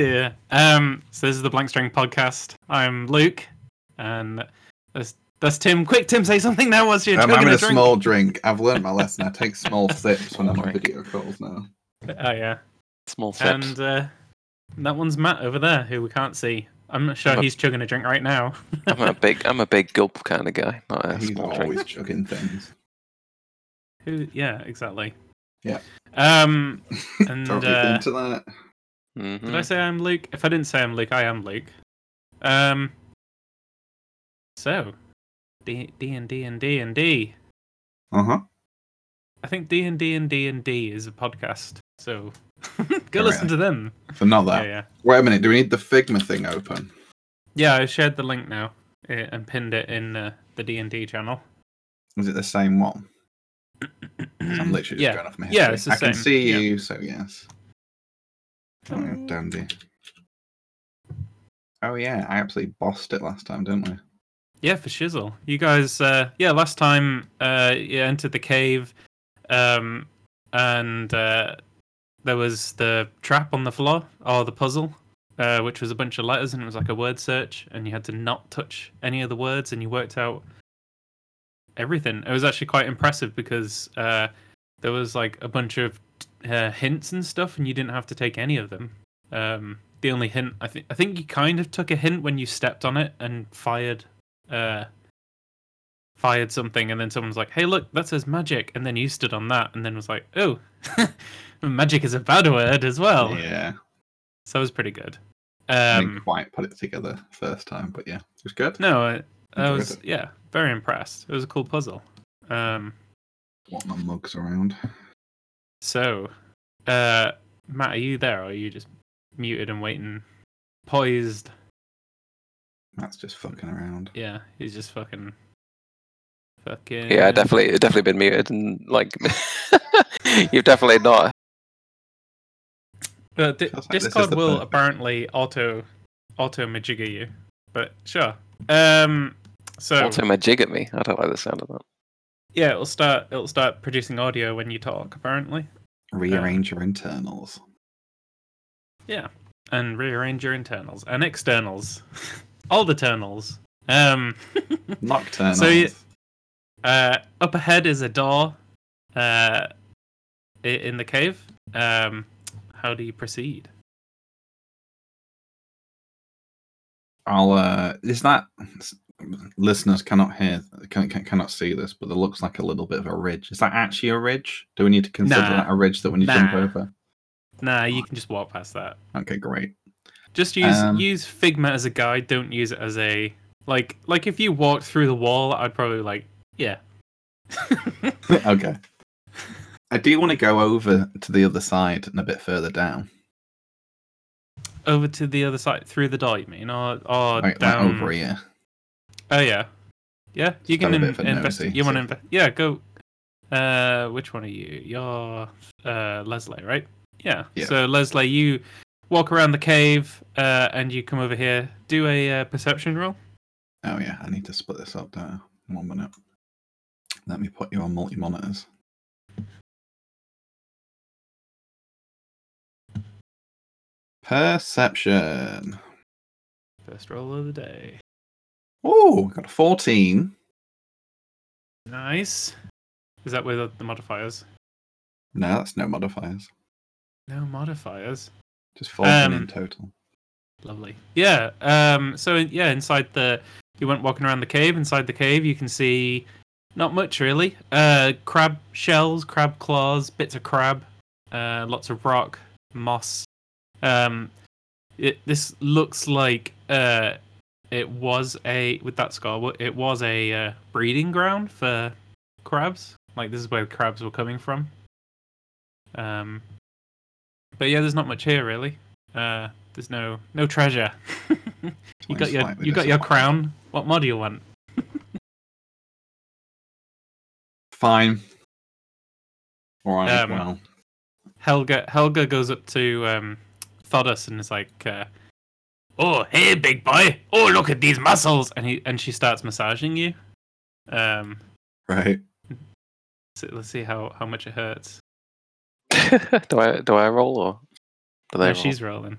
dear. Um, so this is the Blank String podcast. I'm Luke, and that's that's Tim. Quick, Tim, say something now. What's your I'm having a drink? small drink. I've learned my lesson. I take small sips when I'm on video calls now. Oh yeah, Small sips. and uh, that one's Matt over there, who we can't see. I'm not sure I'm a- he's chugging a drink right now. I'm a big, I'm a big gulp kind of guy, not a He's small always drink. chugging things. Who? Yeah, exactly. Yeah. Um, and Don't uh, into that. Mhm. Did I say I'm Luke? If I didn't say I'm Luke, I am Luke. Um. So, D D and D and D and D. Uh huh. I think D and D and D and D is a podcast. So go Alright. listen to them. So not that. Yeah, yeah, Wait a minute. Do we need the Figma thing open? yeah. I shared the link now eh, and pinned it in uh, the D and D channel. Is it the same one? I'm literally just yeah. going off my head. Yeah, it's the I can same. see Yeah. you, so yes. Oh, yeah, dandy. Oh yeah, I absolutely bossed it last time, didn't we? Yeah, for shizzle. You guys, uh, yeah, last time uh, you entered the cave, um, and uh, there was the trap on the floor, or the puzzle, uh, which was a bunch of letters, and it was like a word search, and you had to not touch any of the words, and you worked out everything. It was actually quite impressive because uh, there was like a bunch of uh, hints and stuff, and you didn't have to take any of them. Um, the only hint, I think, I think you kind of took a hint when you stepped on it and fired uh fired something and then someone's like hey look that says magic and then you stood on that and then was like oh magic is a bad word as well yeah. so it was pretty good I um didn't quite put it together first time, but yeah, it was good. no I, I was it. yeah very impressed it was a cool puzzle um Want my mugs around? So uh matt are you there or are you just muted and waiting poised That's just fucking around. yeah he's just fucking fucking Yeah, definitely, definitely been muted, and like, you've definitely not. But Di- Feels like Discord will perfect- apparently auto auto majigger you, but sure. Um, so Also, my jig at me. I don't like the sound of that. Yeah, it'll start it'll start producing audio when you talk apparently, Rearrange your internals. Yeah, and rearrange your internals and externals, all the internals. Um, Nocturnals. So you- uh, up ahead is a door, uh, in the cave. Um, how do you proceed? I'll. uh Is that listeners cannot hear, can, can, cannot see this, but there looks like a little bit of a ridge. Is that actually a ridge? Do we need to consider Nah. that a ridge that when you jump over? Nah, you can just walk past that. Okay, great. Just use Um, use Figma as a guide. Don't use it as a like like if you walked through the wall, I'd probably like yeah. okay. I do want to go over to the other side and a bit further down. Over to the other side through the door, you mean, or or Like, like down? over here. Oh yeah, yeah. You can in, bit of a invest. You want to invest? Yeah, go. Uh, which one are you? You're uh Leslie, right? Yeah. Yeah. So Leslie, you walk around the cave, uh, and you come over here. Do a uh, perception roll. Oh yeah, I need to split this up there. One minute. Let me put you on multi monitors. Perception. First roll of the day. Oh, got a 14. Nice. Is that with the modifiers? No, that's no modifiers. No modifiers. Just 14 Um, in total. Lovely. Yeah. Um. So yeah, inside the you went walking around the cave. Inside the cave, you can see not much really. Uh, crab shells, crab claws, bits of crab, uh, lots of rock, moss. Um, it this looks like uh, it was a with that scar. It was a uh, breeding ground for crabs. Like this is where crabs were coming from. Um, but yeah, there's not much here really. Uh, there's no no treasure. you got your you got your crown. What mod do you want? Fine. All right. Um, well, Helga Helga goes up to um, Thodas and is like, uh, "Oh, hey, big boy! Oh, look at these muscles!" And he and she starts massaging you. Um, right. so let's see how how much it hurts. do I do I roll or do they No, roll? she's rolling.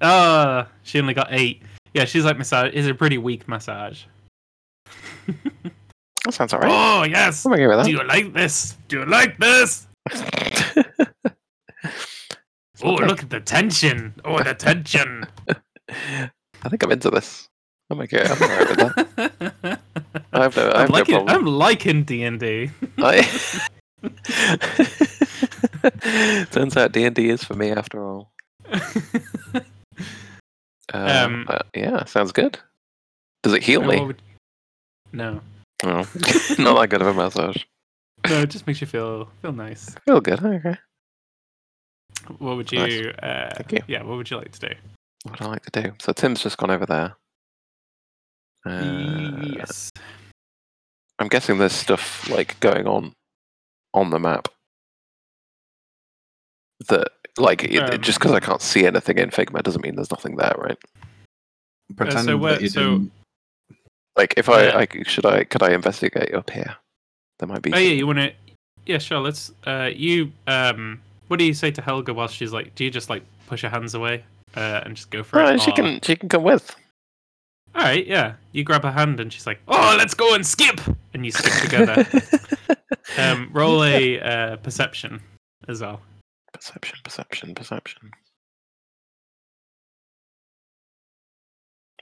Oh, she only got eight. Yeah, she's like massage. Is a pretty weak massage. That sounds alright. Oh yes. I'm okay with that. Do you like this? Do you like this? Oh, look at the tension. Oh, the tension. I think I'm into this. I'm okay. I'm alright with that. I have no, I I'm have no liking. problem. I'm liking D and D. Turns out D and D is for me after all. Uh, Um, uh, yeah, sounds good. Does it heal me? No, Oh, not that good of a massage. no, it just makes you feel feel nice. Feel good. Okay. What would Nice. you? Uh, Thank you. Yeah, what would you like to do? What I like to do? So Tim's just gone over there. Uh, yes. I'm guessing there's stuff like going on on the map that, like, it, it- Um, just because I can't see anything in Figma doesn't mean there's nothing there, right? Pretend so where- that you so- didn't. Like, if I, Yeah. I should I could I investigate up here? There might be. Oh yeah, you want to? Yeah, sure. Let's. Uh, you. Um, what do you say to Helga while she's like? Do you just like push her hands away uh, and just go for No, it? she can she can come with. All right, yeah. You grab her hand and she's like, "Oh, let's go and skip," and you skip together. um, roll a uh, perception as well. perception, perception, perception.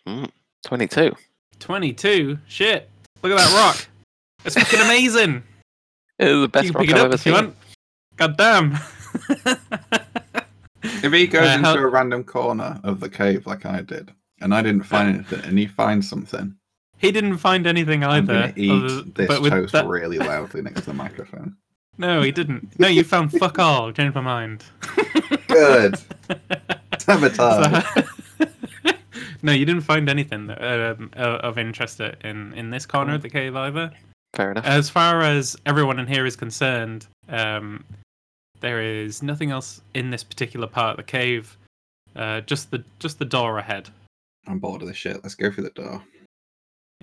Mm, Twenty-two. Twenty-two. Shit! Look at that rock. It's fucking amazing. It is the best you can rock pick it I've up ever if you want. God damn. If he goes Uh, into how- a random corner of the cave like I did, and I didn't find anything, and he finds something, he didn't find anything I'm either. eat other- this but toast that- really loudly next to the microphone. No, he didn't. No, you found fuck all. Changed my mind. Good. Sabotage. So- no, you didn't find anything um, uh, of interest in in this corner of the cave either. Fair enough. As far as everyone in here is concerned, um, there is nothing else in this particular part of the cave. Uh, just the just the door ahead. I'm bored of this shit. Let's go through the door.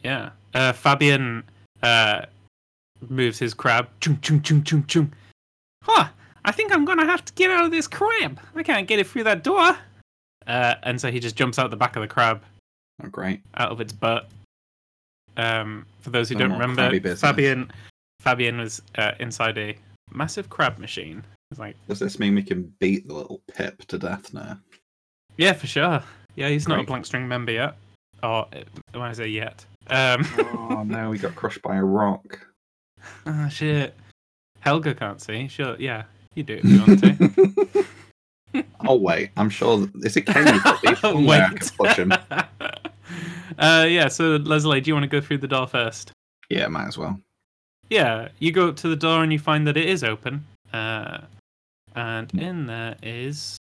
Yeah. Uh, Fabian uh, moves his crab. Chung chung chung chung chung. Huh. I think I'm gonna have to get out of this crab. I can't get it through that door. Uh, and so he just jumps out the back of the crab, Oh, great. out of its butt. Um, for those who No don't remember. Fabian Fabian was uh, inside a massive crab machine. It's like, Does this mean we can beat the little pip to death now? yeah, for sure. Yeah, he's not a blank string member yet. Or uh, when I say yet. Um, oh no, we got crushed by a rock. oh shit. Helga can't see. Sure, yeah, you do it if you want to. oh wait, I'm sure. That, is it cave? At least I can push him. uh, yeah. So Leslie, do you want to go through the door first? Yeah, might as well. Yeah, you go up to the door and you find that it is open. Uh, and in there is.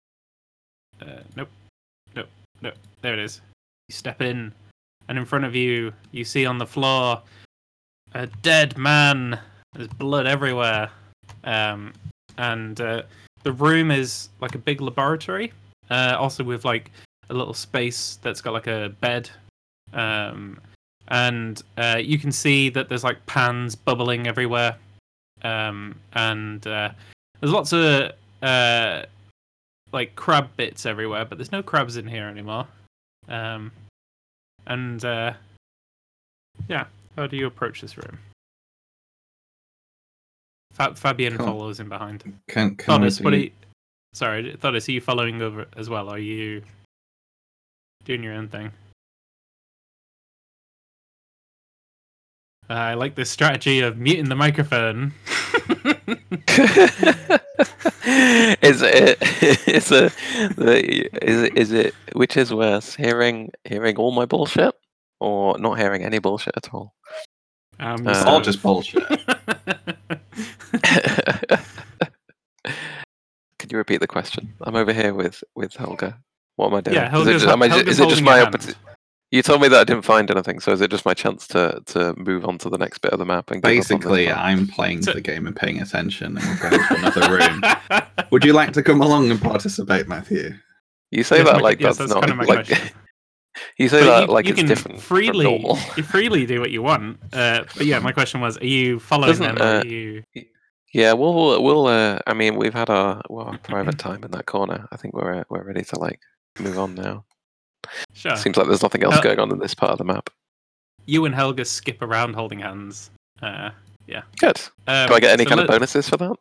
Uh, nope, nope, nope. There it is. You step in, and in front of you, you see on the floor a dead man. There's blood everywhere. Um, and uh, the room is like a big laboratory, uh, also with like a little space that's got like a bed. Um, and uh, you can see that there's like pans bubbling everywhere, um, and uh, there's lots of uh, like crab bits everywhere, but there's no crabs in here anymore. Um, and uh, yeah, how do you approach this room? Fa- Fabian Cool. follows in behind. Can, can Thomas, what are you? Sorry, Thomas, are you following over as well? Are you doing your own thing? I like this strategy of muting the microphone. is it is it the is it is it which is worse hearing hearing all my bullshit or not hearing any bullshit at all um, Uh, It's all just bullshit. could you repeat the question i'm over here with with helga what am i doing Yeah, is it just, am I, is it just my your opportu- hand. You told me that i didn't find anything so is it just my chance to to move on to the next bit of the map and give up on this Basically. I'm playing So- the game and paying attention, and we're going to another room. Would you like to come along and participate, Matthew? you say Yes, that my- like yes, that's, that's not kind of my like question. you say But that you, like you it's can different freely from normal you freely do what you want. Uh, but yeah, my question was: Are you following Doesn't, them? Or uh, are you? Yeah, we'll we'll. we'll uh, I mean, we've had our well our private time in that corner. I think we're uh, we're ready to like move on now. Sure. Seems like there's nothing else Uh, going on in this part of the map. You and Helga skip around holding hands. Uh, yeah. Good. um, Do I get any so kind of bonuses for that?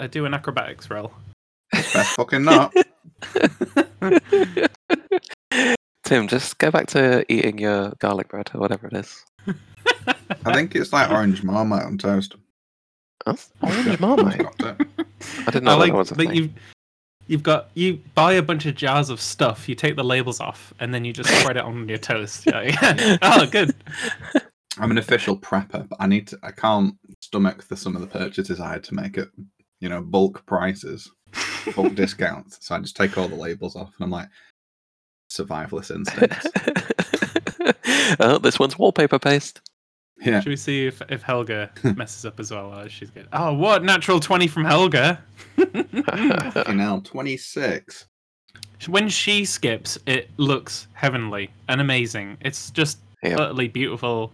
I do an acrobatics roll. Best fucking not. Tim, just go back to eating your garlic bread or whatever it is. I think it's like orange marmite on toast. That's orange marmite. I didn't I know like that was a that thing. you've you've got you buy a bunch of jars of stuff. You take the labels off, and then you just spread it on your toast. Yeah, yeah. Oh, good. I'm an official prepper, but I need to. I can't stomach the some of the purchases I had to make at, you know, bulk prices, bulk discounts. So I just take all the labels off, and I'm like, survivalist instincts. oh, this one's wallpaper paste. Yeah. Should we see if, if Helga messes up as well? Oh, she's good. Oh, what natural twenty from Helga? Fucking hell, 26. when she skips, it looks heavenly and amazing. It's just Yeah. utterly beautiful.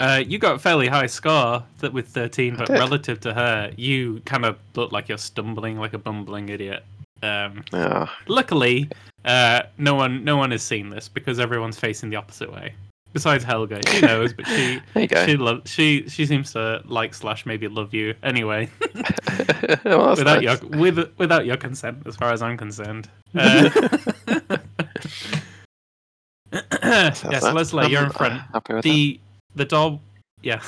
Uh, you got a fairly high score that with 13, but relative to her, you kind of look like you're stumbling like a bumbling idiot. Um, Yeah. luckily, uh, no one no one has seen this because everyone's facing the opposite way. Besides Helga, she knows, but she There you go. she lo- she she seems to like slash maybe love you anyway, well, without nice. your with without your consent, as far as I'm concerned. Uh, Sounds yes, nice. Leslie, you're in front. happy with The the door, yeah,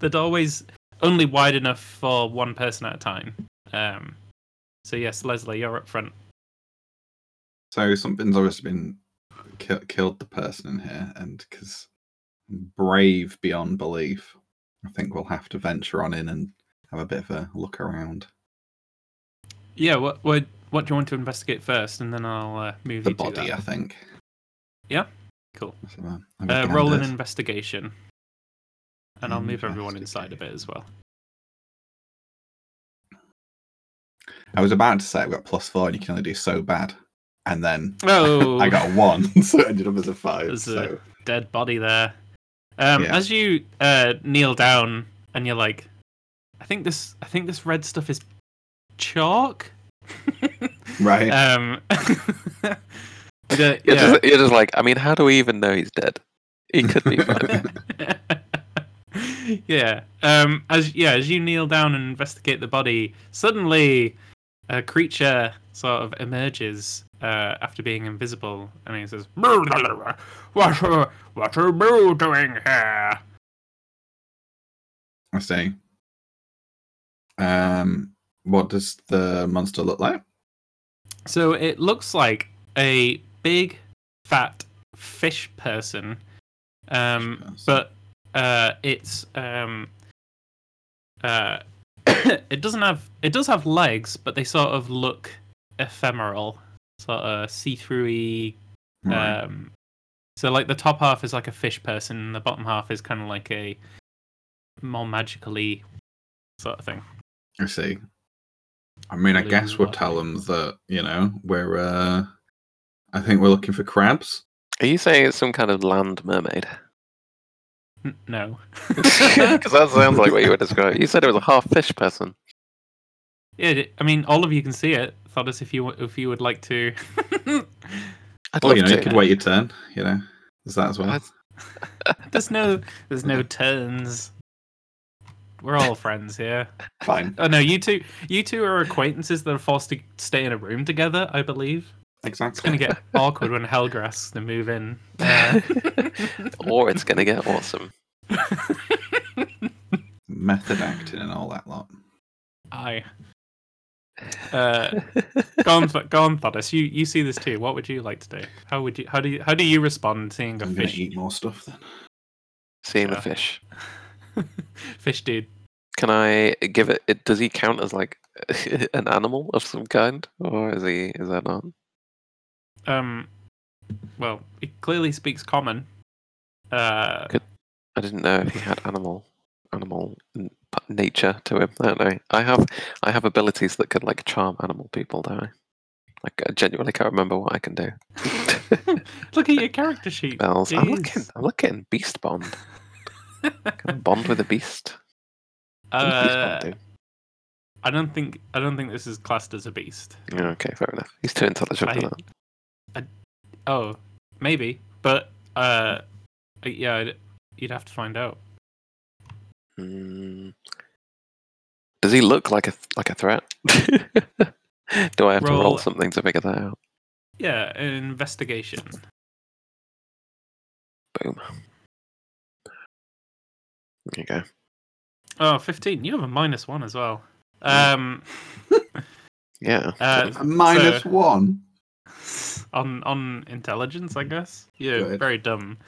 the doorway's only wide enough for one person at a time. Um, so yes, Leslie, you're up front. So something's obviously been ki- killed the person in here, and because brave beyond belief, I think we'll have to venture on in and have a bit of a look around. Yeah, what what what do you want to investigate first, and then I'll uh, move The body. I think. Yeah. Cool. So, uh, roll an investigation, and I'll move everyone inside a bit as well. I was about to say I've got plus four, and you can only do so bad, and then Oh, I got a one, so it ended up as a five. There's a- so dead body there. Um, Yeah. As you uh, kneel down, and you're like, I think this, I think this red stuff is chalk. right, um, the- You're, yeah. just, you're just like, I mean, how do we even know he's dead? He could be fine. yeah. Um. As yeah, as you kneel down and investigate the body, suddenly a creature sort of emerges uh, after being invisible, and he says, "What are, what are you doing here?" I see. Um, what does the monster look like? So it looks like a big, fat fish person, um, person. but uh, it's um, uh, it doesn't have it does have legs, but they sort of look ephemeral, sort of see-throughy. Right. Um, so like the top half is like a fish person, and the bottom half is kind of like a more magically sort of thing. I see. I mean, I guess we'll tell them that you know we're. uh I think we're looking for crabs. Are you saying it's some kind of land mermaid? N- No. Because that sounds like what you were describing. You said it was a half fish person. Yeah, I mean, all of you can see it. Thought as if you if you would like to. I'd Well, you know, to. you could wait your turn. You know, there's that as well. There's no there's no turns. We're all friends here. Fine, Oh no, you two you two are acquaintances that are forced to stay in a room together. I believe Exactly. it's gonna get awkward when Helga asks to move in. Uh, or it's gonna get awesome. Method acting and all that lot. Aye. Uh, go on, go on, Thodas. You you see this too. What would you like to do? How would you how do you how do you respond seeing a I'm gonna fish eat more stuff then. Seeing Yeah. the fish. fish dude? Can I give it, it? Does he count as like an animal of some kind, or is he? Is that not? Um, well, he clearly speaks common. Uh, Good. I didn't know if he had animal, animal n- nature to him. I don't know. I have, I have abilities that can like charm animal people. Don't I? Like I genuinely can't remember what I can do. look at your character sheet. Bells. I'm looking. I'm looking. Beast bond. Can I bond with a beast? What does beast bond Uh, do? I don't think I don't think this is classed as a beast. Yeah, okay, fair enough. He's too intelligent for I- that. Oh, maybe, but uh, yeah, I'd- you'd have to find out. Mm. Does he look like a like a threat? Do I have to roll Roll- something to figure that out? Yeah, an investigation. Boom. There you go. Oh, 15. You have a minus one as well. Um, Yeah. uh, A minus So- one. on on intelligence, I guess. You're very dumb.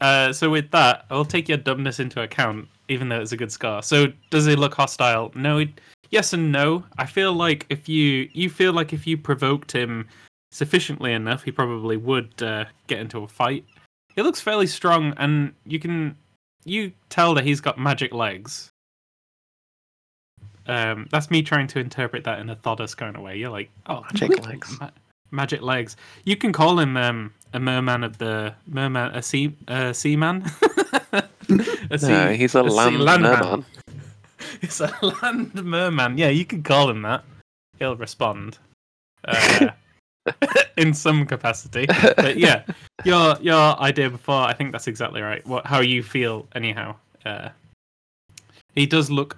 Uh, so with that, I'll take your dumbness into account, even though it's a good scar. So does he look hostile? No. He, yes and no. I feel like if you you feel like if you provoked him sufficiently enough, he probably would uh, get into a fight. He looks fairly strong, and you can you tell that he's got magic legs. Um, that's me trying to interpret that in a Thodas kind of way. You're like, oh, Magic legs. ma- magic legs. You can call him um, a merman of the merman, a sea, a seaman. a no, he's a, sea land landman. merman. He's a land merman. Yeah, you can call him that. He'll respond. Uh, in some capacity. But yeah, your your idea before, I think that's exactly right. What how you feel anyhow. Uh, he does look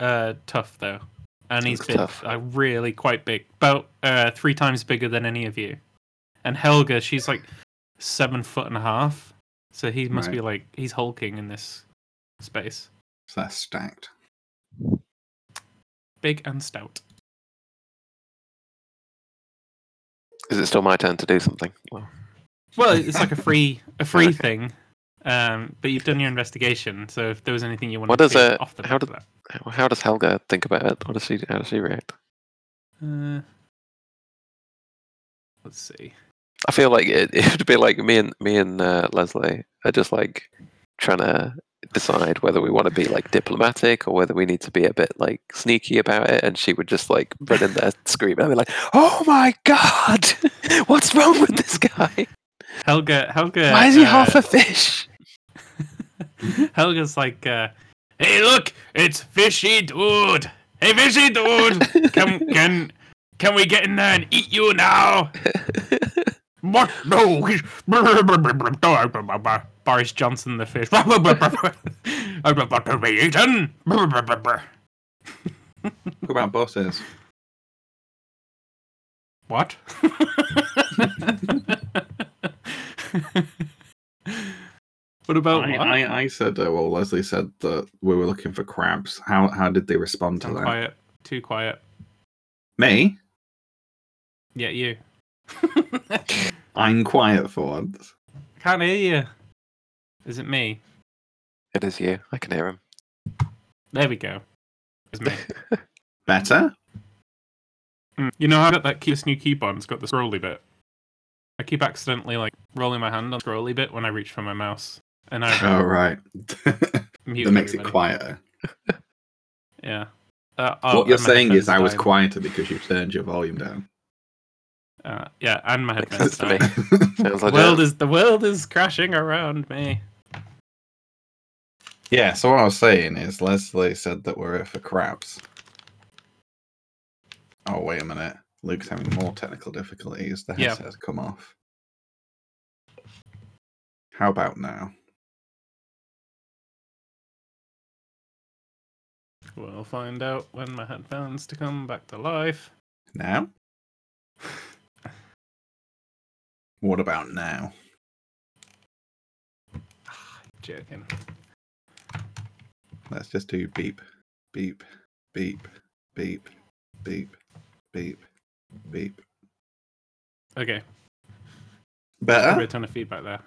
uh, tough though, and he's big, tough. uh, really quite big, about uh, three times bigger than any of you. And Helga, she's like seven foot and a half, so he must be like he's hulking in this space, So that's stacked. big and stout. Is it still my turn to do something? Well, Well, it's like a free a free thing. Um, but you've done your investigation, so if there was anything you wanted What to does, say uh, off the how did- how- how does Helga think about it? What does she? How does she react? Uh, let's see. I feel like it, it would be like me and me and uh, Leslie are just like trying to decide whether we want to be like diplomatic or whether we need to be a bit like sneaky about it. And she would just like run in there screaming. I'd be like, "Oh my god, what's wrong with this guy? Helga, Helga. Why is he uh, half a fish?" Helga's like, uh, hey, look, it's Fishy Dude. Hey, Fishy Dude, can can can we get in there and eat you now? What? No. he's- Boris Johnson, the fish. I'm about to be eaten. What about bosses? What? What about I, what? I, I said, uh, well, Leslie said that we were looking for crabs. How how did they respond to I'm that? quiet. Too quiet. Me? Yeah, you. I'm quiet for once. Can't hear you. Is it me? It is you. I can hear him. There we go. It's me. Better? Mm. You know how I got that key, this new keyboard? It's got the scrolly bit. I keep accidentally like rolling my hand on the scrolly bit when I reach for my mouse, and I Oh, right. that makes it quieter. Yeah. Uh, oh, what you're saying is headphones I was quieter because you turned your volume down. Uh, yeah, and my Makes headphones sense to me. The world is the world is crashing around me. yeah, so what I was saying is Leslie said that we're here for crabs. Oh, wait a minute. Luke's having more technical difficulties. The Yeah. headset has come off. How about now? We'll find out when my headphones to come back to life. Now? What about now? Ah, joking. Let's just do beep, beep, beep, beep, beep, beep, beep. Okay, Better? a ton of feedback there.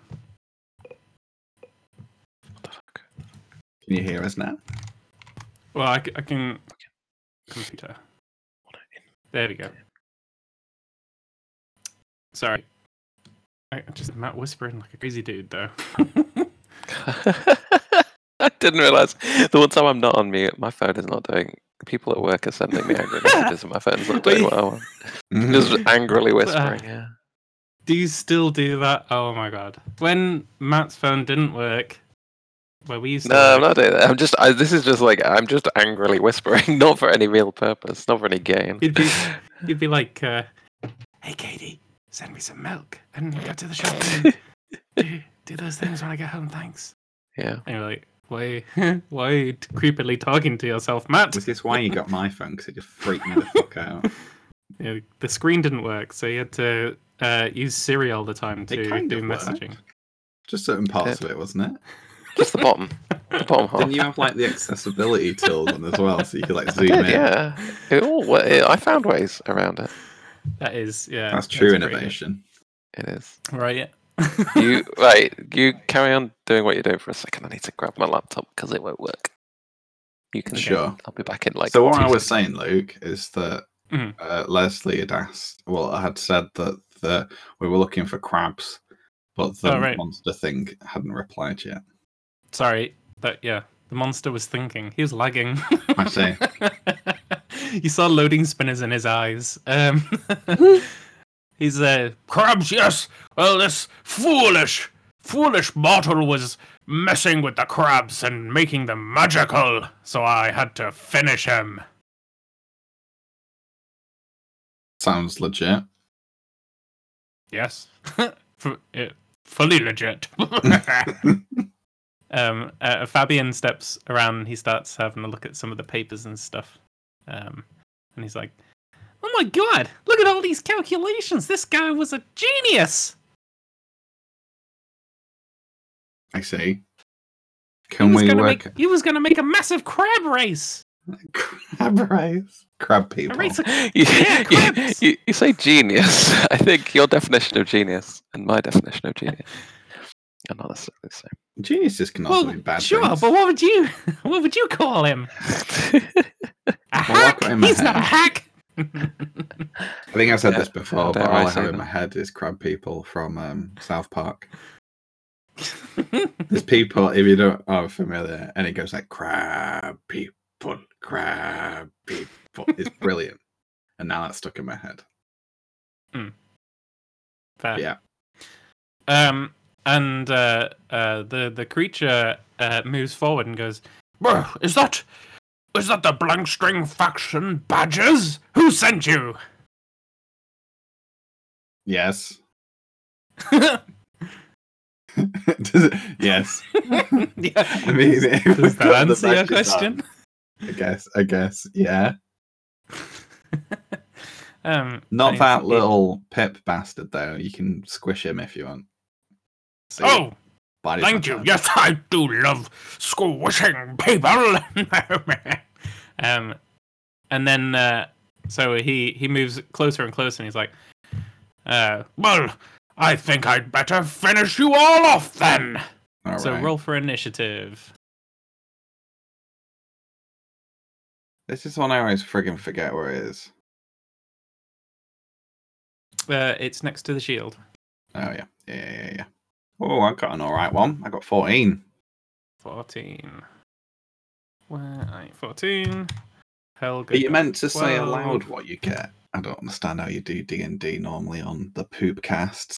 Can you hear us now? Well, I can. Computer. There we go. Sorry. I I just Matt whispering like a crazy dude though. I didn't realize the one time I'm not on mute, my phone is not doing. People at work are sending me angry messages, and my phone's not doing Wait. what I want. Just angrily whispering. Uh, Yeah. do you still do that? Oh my god. When Matt's phone didn't work, where we used to. No, I'm not doing that. I'm just. I, this is just like I'm just angrily whispering, not for any real purpose, not for any gain. You'd be, you'd be like, uh, "Hey, Katie, send me some milk and go to the shop and do, do those things when I get home, thanks." yeah. And you're like, "Why, why are you creepily talking to yourself, Matt?" Was this why you got my phone? Because it just freaked me the fuck out. You know, the screen didn't work, so you had to uh, use Siri all the time It to kind do of worked. messaging. Just certain parts of it, wasn't it? Just the bottom, the bottom half. Didn't you have like the accessibility tools on as well, so you could like zoom did, in? yeah. It all. It, I found ways around it. That is, yeah, That's true pretty good. innovation. It is. right? Yeah. You right. You carry on doing what you're doing for a second. I need to grab my laptop because it won't work. You can. Sure. I'll be back in like. so what two I was seconds. saying, Luke, is that Mhm. uh, Leslie had asked. Well, I had said that the, we were looking for crabs, but the Oh, right. monster thing hadn't replied yet. Sorry, that yeah, the monster was thinking. He was lagging. I see. you saw loading spinners in his eyes. Um, he's uh, crabs. Yes. Well, this foolish, foolish mortal was messing with the crabs and making them magical, so I had to finish him. Sounds legit. Yes, F- uh, fully legit. Um, uh, Fabian steps around. He starts having a look at some of the papers and stuff. Um, and he's like, "Oh my god! Look at all these calculations. This guy was a genius." I see. He Can was we gonna work make. He was gonna make a massive crab race. crab race? Crab A people. race. Of, You, Yeah, you, you, you say genius. I think your definition of genius and my definition of genius are not necessarily the same. Geniuses can also well, be bad sure, things. but what would you? What would you call him? A Well, hack? got in my He's not a hack. I think I've said Yeah, this before, but all I I say have in my head is crab people from um, South Park. There's people, if you don't are familiar, and it goes like crab people, crab people. It's brilliant. And now that's stuck in my head. Fair. Yeah. Um, and uh, uh, the the creature uh, moves forward and goes, "Is that is that the blank string faction badgers? Who sent you?" Yes. Does it- yes. I mean, Does that answer your question? on, I guess. I guess. Yeah. um, Not that little pip bastard though. You can squish him if you want. See, Oh, his thank you. Yes, I do love squishing people. um, and then uh, so he he moves closer and closer, and he's like, uh, "Well, I think I'd better finish you all off then." All so right. roll for initiative. This is one I always friggin' forget where it is. Uh, it's next to the shield. Oh yeah, yeah, yeah, yeah. Yeah. Oh, I got an all right one. I got fourteen. Fourteen. Where? Right, Fourteen. Helga. Are you meant to say aloud what you get? I don't understand how you do D and D normally on the poop casts.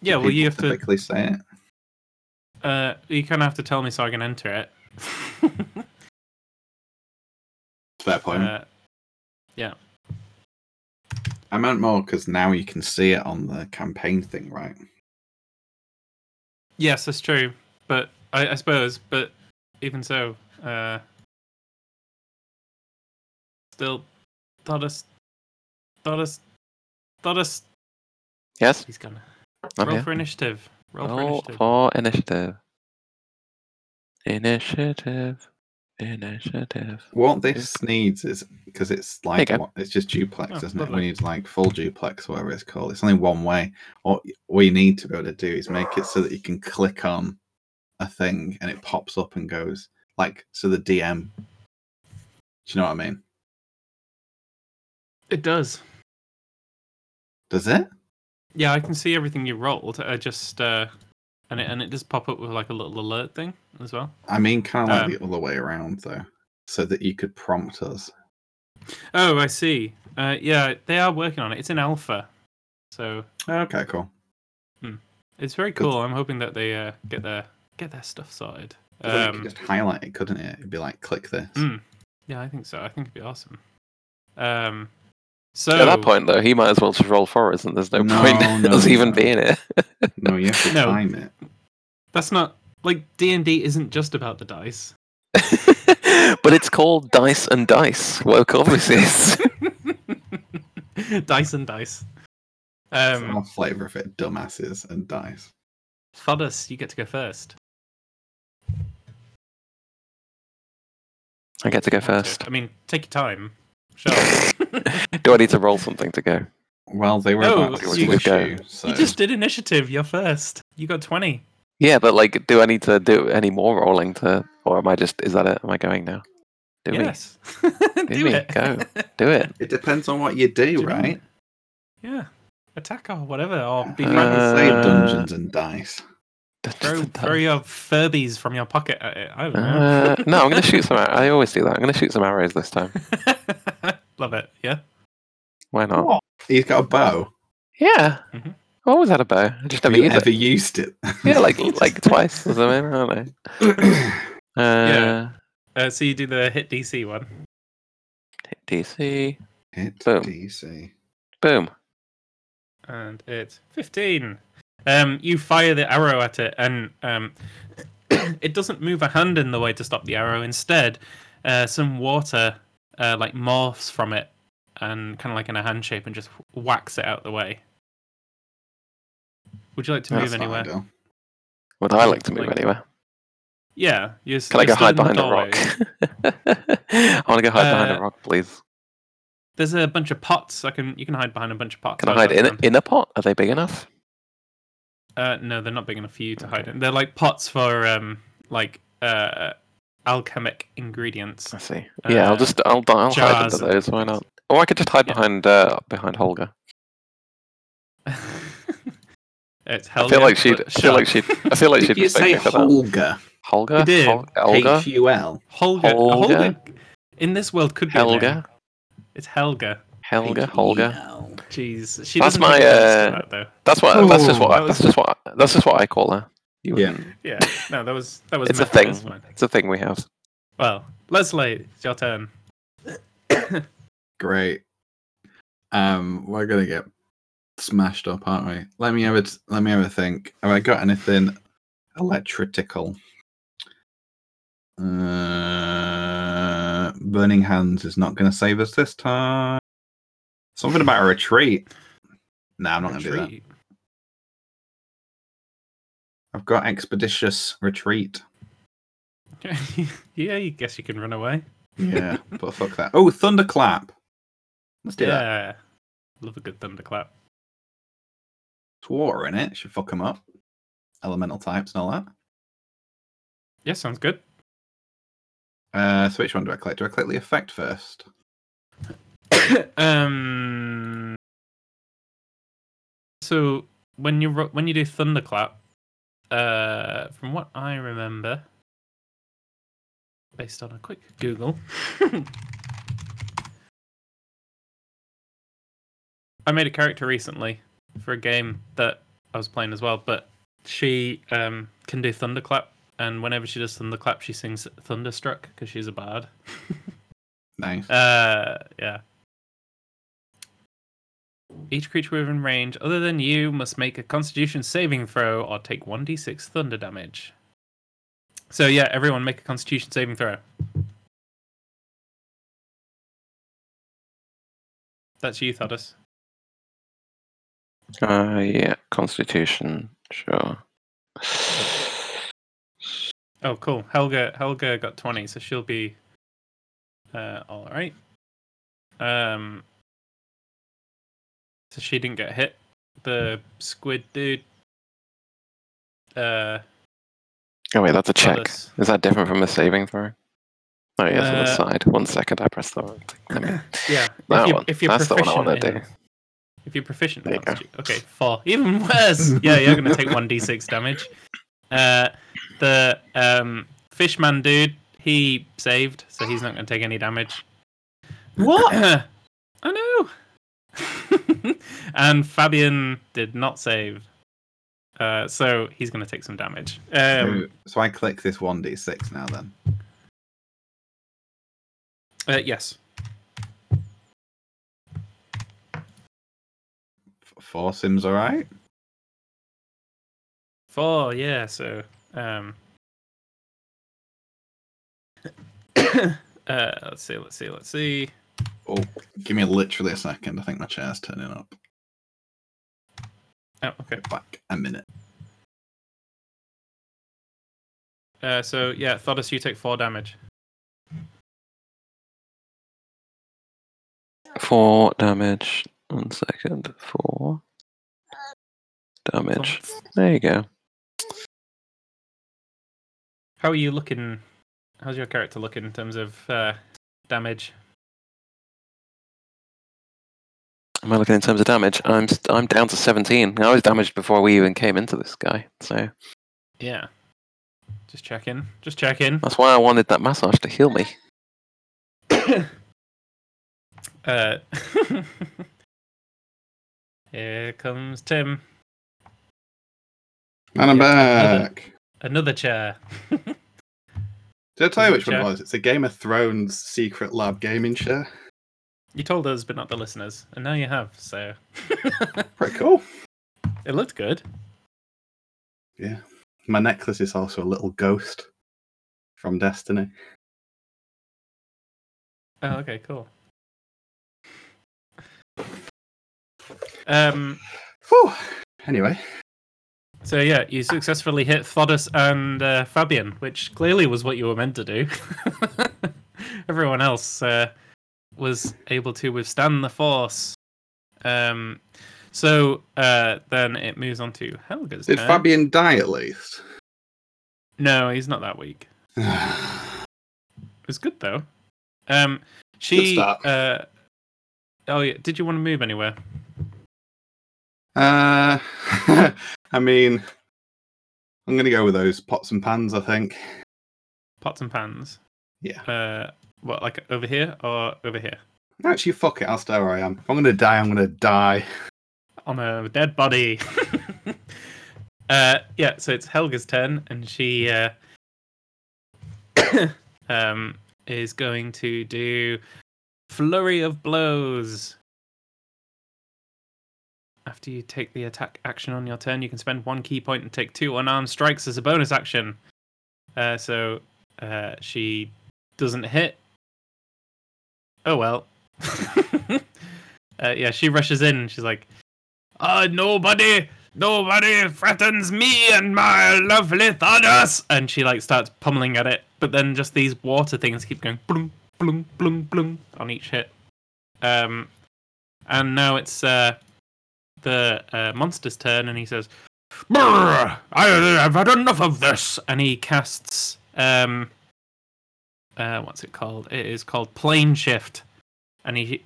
Yeah, well, you have to. typically say it. Uh, you kind of have to tell me so I can enter it. Fair point. uh, I meant more because now you can see it on the campaign thing, right? Yes, that's true. But I, I suppose, but even so, uh, still, Thodas, Thodas, Thodas. Yes. He's gonna I'm roll for initiative. Roll for initiative. for initiative. Initiative. Initiative. What this needs is because it's like go. it's just duplex, Oh, isn't it? We need like full duplex, whatever it's called. It's only one way. What we need to be able to do is make it so that you can click on a thing and it pops up and goes like so the DM. Do you know what I mean? It does. Does it? Yeah, I can see everything you rolled. I just uh, and it and it does pop up with like a little alert thing as well. I mean, kind of like Um, the other way around though, so that you could prompt us. Oh, I see. Uh, yeah, they are working on it. It's in alpha, so Okay, cool. it's very Good. cool. I'm hoping that they uh, get their get their stuff sorted. I think you Um, could just highlight it, couldn't it? It'd be like, click this. mm, yeah, I think so. I think it'd be awesome. Um, so At that point, though, he might as well just roll forwards, and there's no, No, point no, us even being it. No, you have to No. time it. that's not like D and D isn't just about the dice. but it's called Dice and Dice. What obviously is. dice and dice. It's Um, our flavour of it, dumbasses and dice. Thodas, you get to go first. I get to go Want to. first. I mean, take your time. Sure. Do I need to roll something to go? Well, they were No, about to you- switch go. you, so You just did initiative. You're first. You got twenty. Yeah, but like, do I need to do any more rolling to, or am I just? Is that it? Am I going now? Do yes. Do me, it. go. we do it? it depends on what you do, Do right? yeah. Attack or whatever, or be Uh, friendly. Say Dungeons and Dice. Throw, throw your Furbies from your pocket at it. I don't know. Uh, no, I'm going to shoot some. ar- I always do that. I'm going to shoot some arrows this time. Love it. Yeah. Why not? What? He's got a bow. Yeah, Mhm. I always had a bow. I just never you used ever it. used it? Yeah, like like twice or something. I don't know. Uh, Yeah. Uh, so you do the hit DC one. hit DC. Hit Boom. DC. Boom. and it's 15 um you fire the arrow at it and um it doesn't move a hand in the way to stop the arrow instead uh some water uh like morphs from it and kind of like in a hand shape and just whacks it out the way would you like to move That's not anywhere ideal. Would I like to move Like- anywhere? yeah you're, Can I you're go hide behind a rock? I want to go hide behind Uh, a rock, please. there's a bunch of pots i can you can hide behind a bunch of pots Can I hide in a, in a pot? Are they big enough? uh no they're not big enough for you to hide in they're like pots for um like uh alchemic ingredients I see. Yeah, I'll Uh, just I'll I'll hide jars under those. Why not? Or I could just hide Yeah. behind uh, behind Holger. it's I Helga, feel like she'd. I feel like she'd. I feel like she'd you respect say me for that. Holger. You did. Hol- Olga. H U L. Holger. Holga? Holga. In this world, could be a. Helga. It's Helga. Helga. Holger. H-E-L. Jeez, she That's doesn't my, take offense to uh, that. That's what. That's just what. I, that that's just what. That's just what I call her. You Yeah. Yeah, no, that was that was. It's a thing. It's a thing we have. Well, Leslie, it's your turn. Great. Um, we're gonna get smashed up, aren't we? Let me have it. Let me have a think. Have I got anything electrical? Uh, burning hands is not going to save us this time. Something about a retreat. No, I'm not going to do that. I've got expeditious retreat. yeah, you guess you can run away. Yeah, but fuck that. Oh, thunderclap. Let's do that. Yeah, love a good thunderclap. It's water in it. Should fuck them up. Elemental types and all that. Yeah, sounds good. Uh, so which one do I click? Do I click the effect first? um. So when you when you do thunderclap, uh, from what I remember, based on a quick Google, I made a character recently for a game that I was playing as well, but she um can do thunderclap, and whenever she does thunderclap, she sings thunderstruck because she's a bard. Nice. Uh, yeah. Each creature within range, other than you, must make a Constitution saving throw or take one d6 thunder damage. So yeah, everyone make a Constitution saving throw. That's you, Thodas. Uh, yeah. Constitution. Sure. Oh, cool. Helga, Helga got twenty, so she'll be uh, all right. Um, so she didn't get hit. The squid dude. Uh, Oh wait, that's a check. Thodas. Is that different from a saving throw? Oh yes, on the Uh, side. One second, I pressed the wrong thing. Let me- Yeah, That if, you, one. if you're That's the one I proficient want to in, do. if you're proficient, There you go. Okay, four, even worse. yeah, you're gonna take one d6 damage. Uh, the um, fishman dude, he saved, so he's not gonna take any damage. What? I know. and Fabian did not save. Uh, so he's going to take some damage. Um, so, so I click this one d six now. Then uh, yes. Four sims, all right. Four, yeah. So, um, uh, let's see, let's see, let's see. Oh, give me literally a second. I think my chair's turning up. Oh, okay. Back a minute. Uh, so yeah, Thodas, you take four damage. Four damage. One second. Four damage. There you go. How are you looking? How's your character looking in terms of uh, damage? Am I looking in terms of damage? I'm I'm down to 17. I was damaged before we even came into this guy, so Yeah. Just check in. Just check in. that's why I wanted that massage to heal me. Uh, here comes Tim. And I'm Yeah, another- back. Another chair. Did I tell you which one it was? It's a Game of Thrones Secretlab gaming chair. You told us, but not the listeners, and now you have. So Pretty cool. it looked good. Yeah. My necklace is also a little ghost from Destiny. Oh, okay, cool. Um. Whew. Anyway, So yeah, you successfully hit Thodas and uh, Fabian, which clearly was what you were meant to do. Everyone else uh, was able to withstand the force. Um, so uh, then it moves on to Helga's did turn. Fabian die at least? No, he's not that weak. It was good though. Um, she. Uh, oh yeah, did you want to move anywhere? Uh, I mean, I'm going to go with those pots and pans, I think. Pots and pans. Yeah. Uh, what like over here or over here? Actually, fuck it. I'll stay where I am. If I'm going to die, I'm going to die. on a dead body. uh, yeah, so it's Helga's turn, and she uh, um, is going to do flurry of blows. After you take the attack action on your turn, you can spend one ki point and take two unarmed strikes as a bonus action. Uh, so uh, she doesn't hit. Oh well. uh, yeah, she rushes in. She's like, uh, nobody, nobody threatens me and my lovely Thodas. And she like starts pummeling at it, but then just these water things keep going blum, blum, blum, blum on each hit. Um, and now it's uh the uh, monster's turn, and he says, "Brr, I have had enough of this." And he casts um, uh, what's it called? It is called plane shift, and he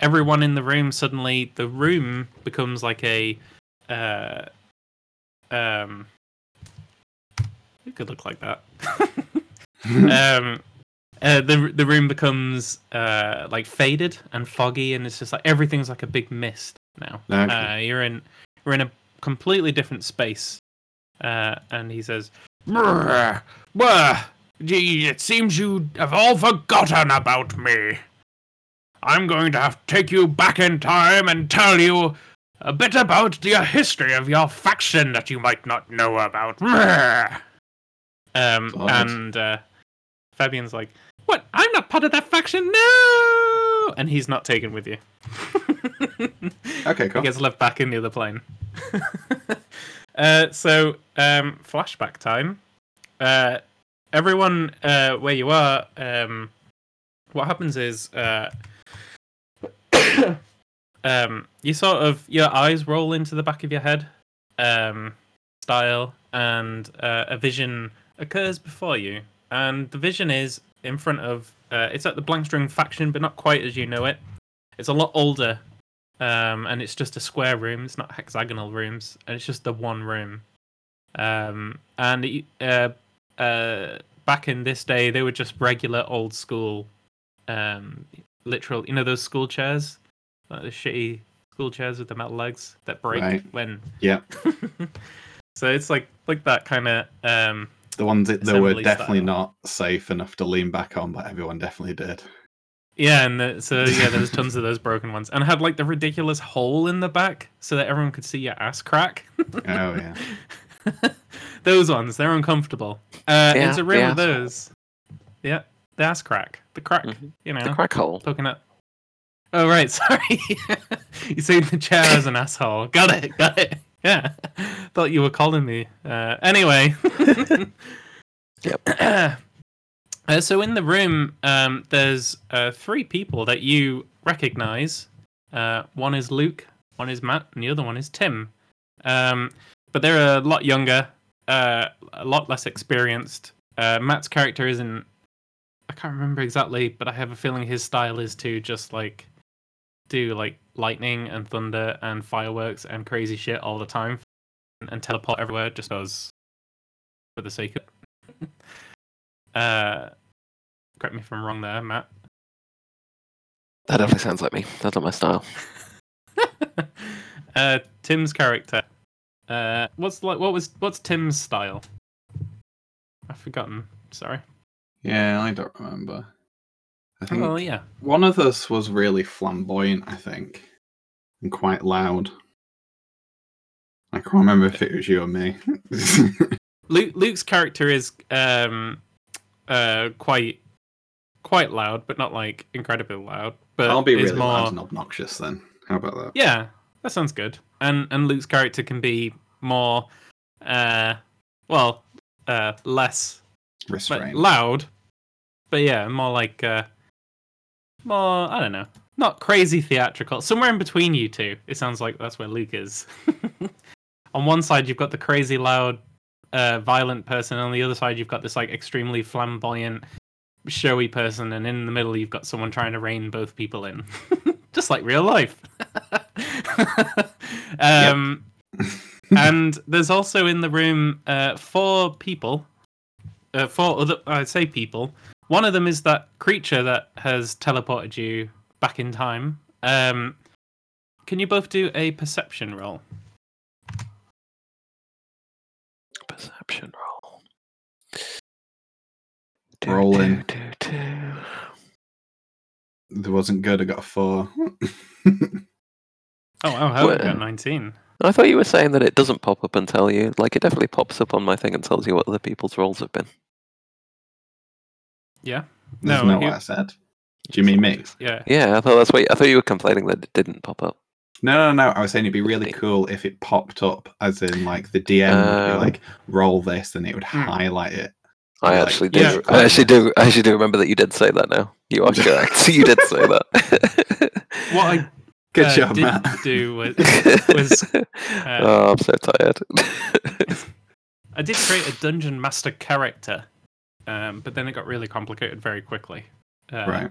everyone in the room suddenly the room becomes like a uh um it could look like that um uh, the the room becomes uh like faded and foggy and it's just like everything's like a big mist now Okay. uh you're in you're in a completely different space uh and he says "Brr, brr, gee, it seems you have all forgotten about me I'm going to have to take you back in time and tell you a bit about the history of your faction that you might not know about. Um, God. and uh, Fabian's like, "What? I'm not part of that faction, no!" And he's not taken with you. Okay, cool. He gets left back in the other plane. uh, so, um, flashback time. Uh, everyone, uh, where you are, um, what happens is, uh, um, you sort of your eyes roll into the back of your head, um, style, and uh, a vision occurs before you, and the vision is in front of. Uh, it's at the blank string faction, but not quite as you know it. It's a lot older um, and it's just a square room. It's not hexagonal rooms, and it's just the one room. Um, and it- uh, back in this day, they were just regular old school, um, literal. You know those school chairs, like the shitty school chairs with the metal legs that break Right. when. Yeah, so it's like like that kind of um the ones that they were definitely style. not safe enough to lean back on, but everyone definitely did. yeah, and the, so yeah, there's tons of those broken ones, and had like the ridiculous hole in the back so that everyone could see your ass crack. Oh yeah, those ones, they're uncomfortable. Uh, Yeah, it's a room of those. Yeah, the ass crack, the crack. Mhm. You know, The crack hole. poking up. Oh right, sorry. you see the chair as an asshole. Got it, got it. Yeah. Thought you were calling me. Uh, anyway. Yep. Uh, so in the room, um, there's uh, three people that you recognize. Uh, one is Luke, one is Matt, and the other one is Tim. Um, but they're a lot younger, uh, a lot less experienced. Uh, Matt's character isn't. I can't remember exactly, but I have a feeling his style is to just like do like lightning and thunder and fireworks and crazy shit all the time and teleport everywhere just because for the sake of. Uh, correct me if I'm wrong there, Matt. That definitely sounds like me. That's not my style. uh, Tim's character. Uh, what's like? What was? What's Tim's style? I've forgotten. Sorry. yeah. I don't remember. I think Oh yeah. one of us was really flamboyant. I think, and quite loud. I can't remember if it was you or me. Luke, Luke's character is um, uh, quite quite loud, but not like incredibly loud. But I'll be really more... loud and obnoxious then. How about that? Yeah, that sounds good. And and Luke's character can be more, uh, well, uh, less Restrained. loud, but yeah, more like uh, more. I don't know, not crazy theatrical. Somewhere in between you two. It sounds like that's where Luke is. on one side, you've got the crazy loud, uh, violent person. On the other side, you've got this like extremely flamboyant, showy person, and in the middle, you've got someone trying to rein both people in, just like real life. um, and there's also in the room uh, four people, uh, four other I'd say people. One of them is that creature that has teleported you back in time. Um, can you both do a perception roll? Perception roll. Rolling. Do, do, do. It wasn't good. I got a four. Oh, wow, how Well- got 19. I thought you were saying that it doesn't pop up and tell you. Like it definitely pops up on my thing and tells you what other people's rolls have been. Yeah, That's No, not he- what I said. Do you mean me? yeah. Yeah, I thought that's what I thought you were complaining that it didn't pop up. No, no, no. I was saying it'd be really cool if it popped up, as in like the DM would Uh, be like, roll this, and it would Hmm. highlight it. I Like, actually do. yeah. I actually do. I actually do remember that you did say that. Now you are correct. you did say that. What I Good uh, job, didn't Matt. do was, was uh, oh, I'm so tired. I did create a dungeon master character, um, but then it got really complicated very quickly. Uh, right.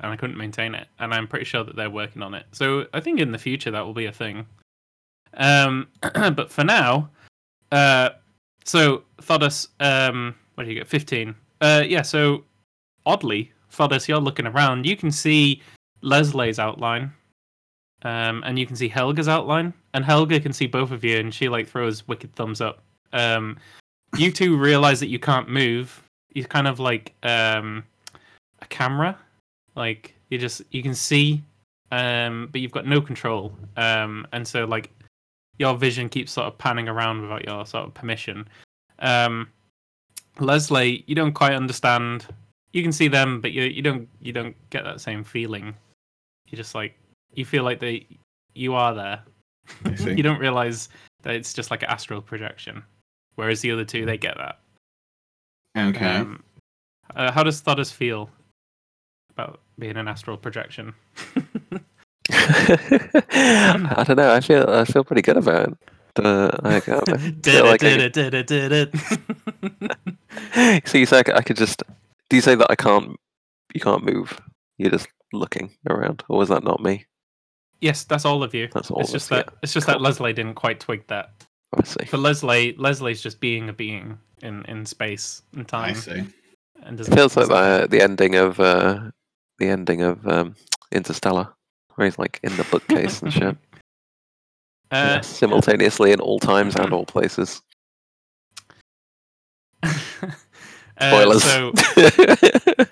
and I couldn't maintain it. And I'm pretty sure that they're working on it. So I think in the future that will be a thing. Um, but for now, uh, so Thodas, um, what do you get? Fifteen. Uh, yeah. So oddly, Thodas, you're looking around. You can see Leslie's outline, um, and you can see Helga's outline, and Helga can see both of you, and she like throws wicked thumbs up. Um, you two realize that you can't move. You're kind of like um, a camera like you just you can see um but you've got no control um and so like your vision keeps sort of panning around without your sort of permission um leslie you don't quite understand you can see them but you you don't you don't get that same feeling you just like you feel like they you are there you don't realize that it's just like an astral projection whereas the other two they get that Okay. um, uh, how does Thodas feel about being an astral projection? I don't know. I feel I feel pretty good about it. But I can't. I did feel it, like I So you say I could- just. Do you say that I can't? You can't move. You're just looking around, or is that not me? yes, that's all of you. That's all. it's of just us, that it's just Cool. that Leslie didn't quite twig that. I see. For Leslie, Leslie's just being a being in, in space and time. I see. and It feels like the the ending of uh, the ending of um, Interstellar, where he's like in the bookcase and shit. Yeah, Uh, simultaneously in all times and all places. Uh, Spoilers. so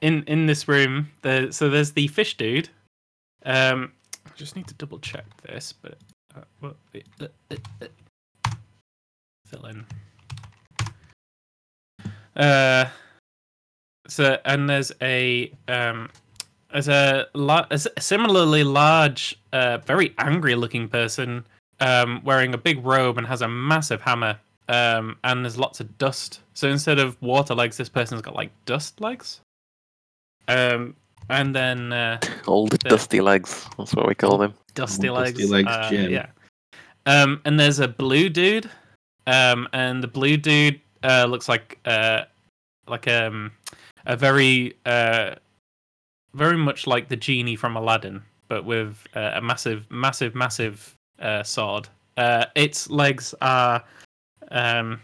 in in this room, there so there's the fish dude. Um, I just need to double check this, but uh, what, uh, uh, uh, fill in. Uh, so and there's a um, there's a, la- a similarly large, uh, very angry looking person um, wearing a big robe and has a massive hammer. Um, and there's lots of dust. So instead of water legs, this person's got like dust legs. Um, and then uh, Old dusty legs. That's what we call them. dusty Old legs. Dusty Legs uh, Yeah. Um, and there's a blue dude. Um, and the blue dude uh, looks like uh, like um, a very uh, very much like the genie from Aladdin, but with uh, a massive, massive, massive uh, sword. Uh, its legs are um,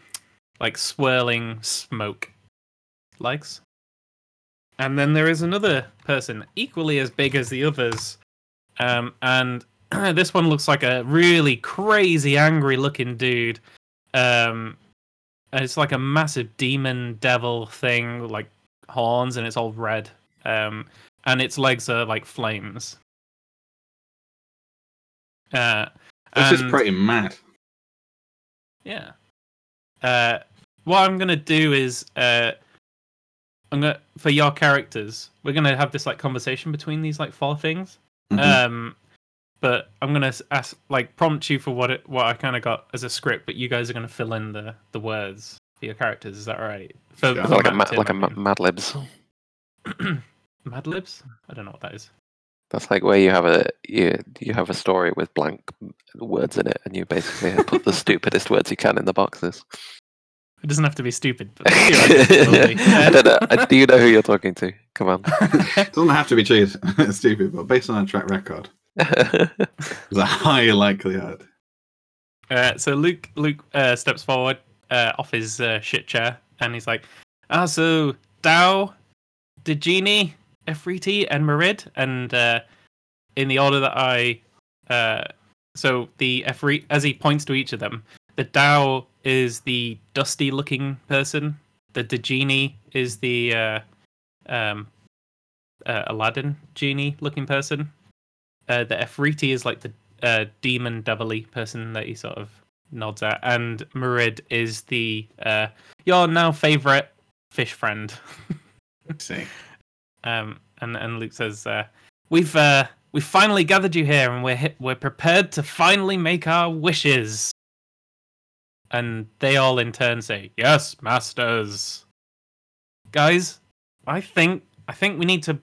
like swirling smoke legs. And then there is another person equally as big as the others, um, and this one looks like a really crazy, angry looking dude. Um, and it's like a massive demon devil thing, like horns, and it's all red. Um, and its legs are like flames. Uh, This is pretty mad. yeah. Uh, what I'm gonna do is, uh, I'm gonna for your characters, we're gonna have this like conversation between these like four things. Mhm. Um, but I'm gonna ask, like, prompt you for what it, what I kind of got as a script, but you guys are gonna fill in the the words for your characters. Is that right? For, Sure. for like a Matt ma- and Tim, like a I ma- Mad Libs. Mad Libs? I don't know what that is. That's like where you have a you you have a story with blank words in it, and you basically put the stupidest words you can in the boxes. It doesn't have to be stupid, but theoretically, it will be. I don't know. Do you know who you're talking to? Come on. It doesn't have to be cheese, stupid, but based on our track record, there's a high likelihood. Uh, so Luke Luke uh, steps forward uh, off his uh, shit chair and he's like, "Ah, so Dao, Dejini, Efreeti, and Marid, And uh, in the order that I, uh, so the Efri, as he points to each of them, the Dao is the dusty-looking person. The Dejini is the uh, um, uh, Aladdin genie-looking person. Uh, the Efreeti is like the uh, demon devilly person that he sort of nods at, and Marid is the your now favorite fish friend. See. Um, and and Luke says, uh, "We've uh, we've finally gathered you here, and we're hi- we're prepared to finally make our wishes." And they all in turn say, "Yes, masters." Guys, I think I think we need to.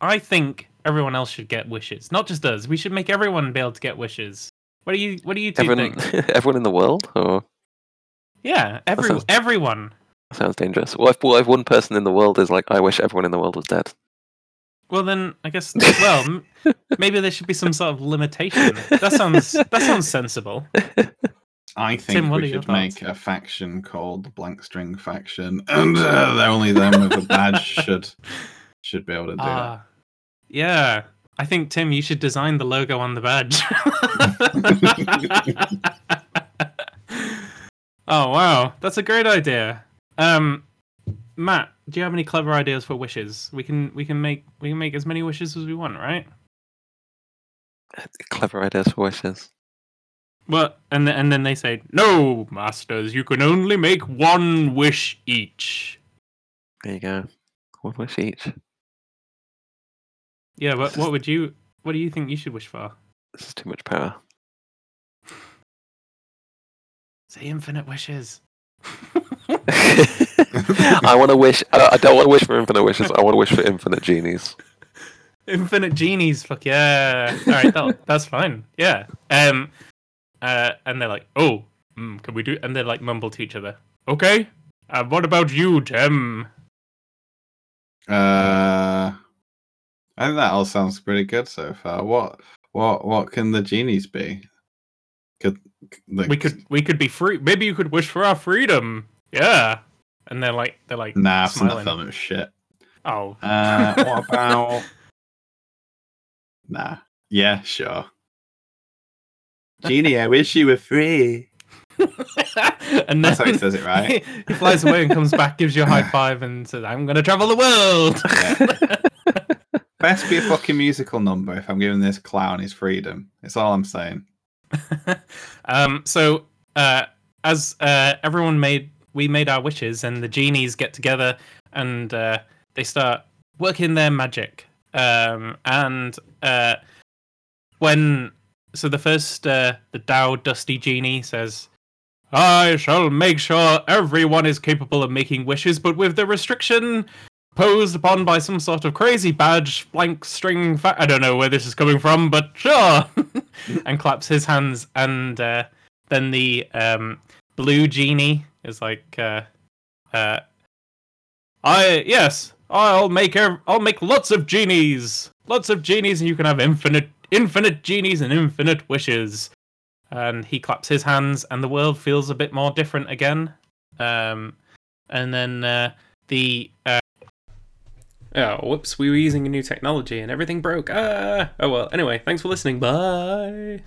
I think everyone else should get wishes, not just us. We should make everyone be able to get wishes. What do you What do you two everyone, think? everyone in the world, or Yeah, every sounds- everyone. Sounds dangerous. What if, what if one person in the world is like, I wish everyone in the world was dead? Well, then I guess well m- maybe there should be some sort of limitation. That sounds that sounds sensible. I think Tim, we your should make a faction called the Blank String Faction, and uh, only them with a badge should should be able to do Ah, yeah. I think Tim, you should design the logo on the badge. oh wow, that's a great idea. Um, Matt, do you have any clever ideas for wishes? We can we can make we can make as many wishes as we want, right? Clever ideas for wishes. Well, and th- and then they say, "No, masters, you can only make one wish each." There you go. One wish each. Yeah, but what would you? What do you think you should wish for? This is too much power. Say infinite wishes. I want to wish. I I don't want to wish for infinite wishes. I want to wish for infinite genies. Infinite genies. Fuck yeah! All right, that, that's fine. Yeah. Um. Uh. And they're like, "Oh, mm, can we do?" And they like mumble to each other. Okay. Uh, what about you, Tim? that. Uh, I think that all sounds pretty good so far. What what what can the genies be? Could the, We could we could be free. Maybe you could wish for our freedom. Yeah. And they're like they're like nah, it's not smiling. film of shit. Oh. Uh, what about? Nah. Yeah, sure. Genie, I wish you were free. and That's how he then says it, right? he flies away and comes back, gives you a high five, and says, "I'm going to travel the world." Best be a fucking musical number if I'm giving this clown his freedom. It's all I'm saying. um, so uh, as uh, everyone made, we made our wishes, and the genies get together and uh, they start working their magic. Um, and uh, when so the first uh, the Dao Dusty Genie says, "I shall make sure everyone is capable of making wishes, but with the restriction." Posed upon by some sort of crazy badge, blank string. Fa- I don't know where this is coming from, but sure. and claps his hands, and uh, then the um, blue genie is like, uh, uh, "I yes, I'll make ev- I'll make lots of genies, lots of genies, and you can have infinite infinite genies and infinite wishes." And he claps his hands, and the world feels a bit more different again. Um, and then uh, the uh, Oh, whoops, we were using a new technology and everything broke. Ah! Oh well, anyway, thanks for listening. Bye!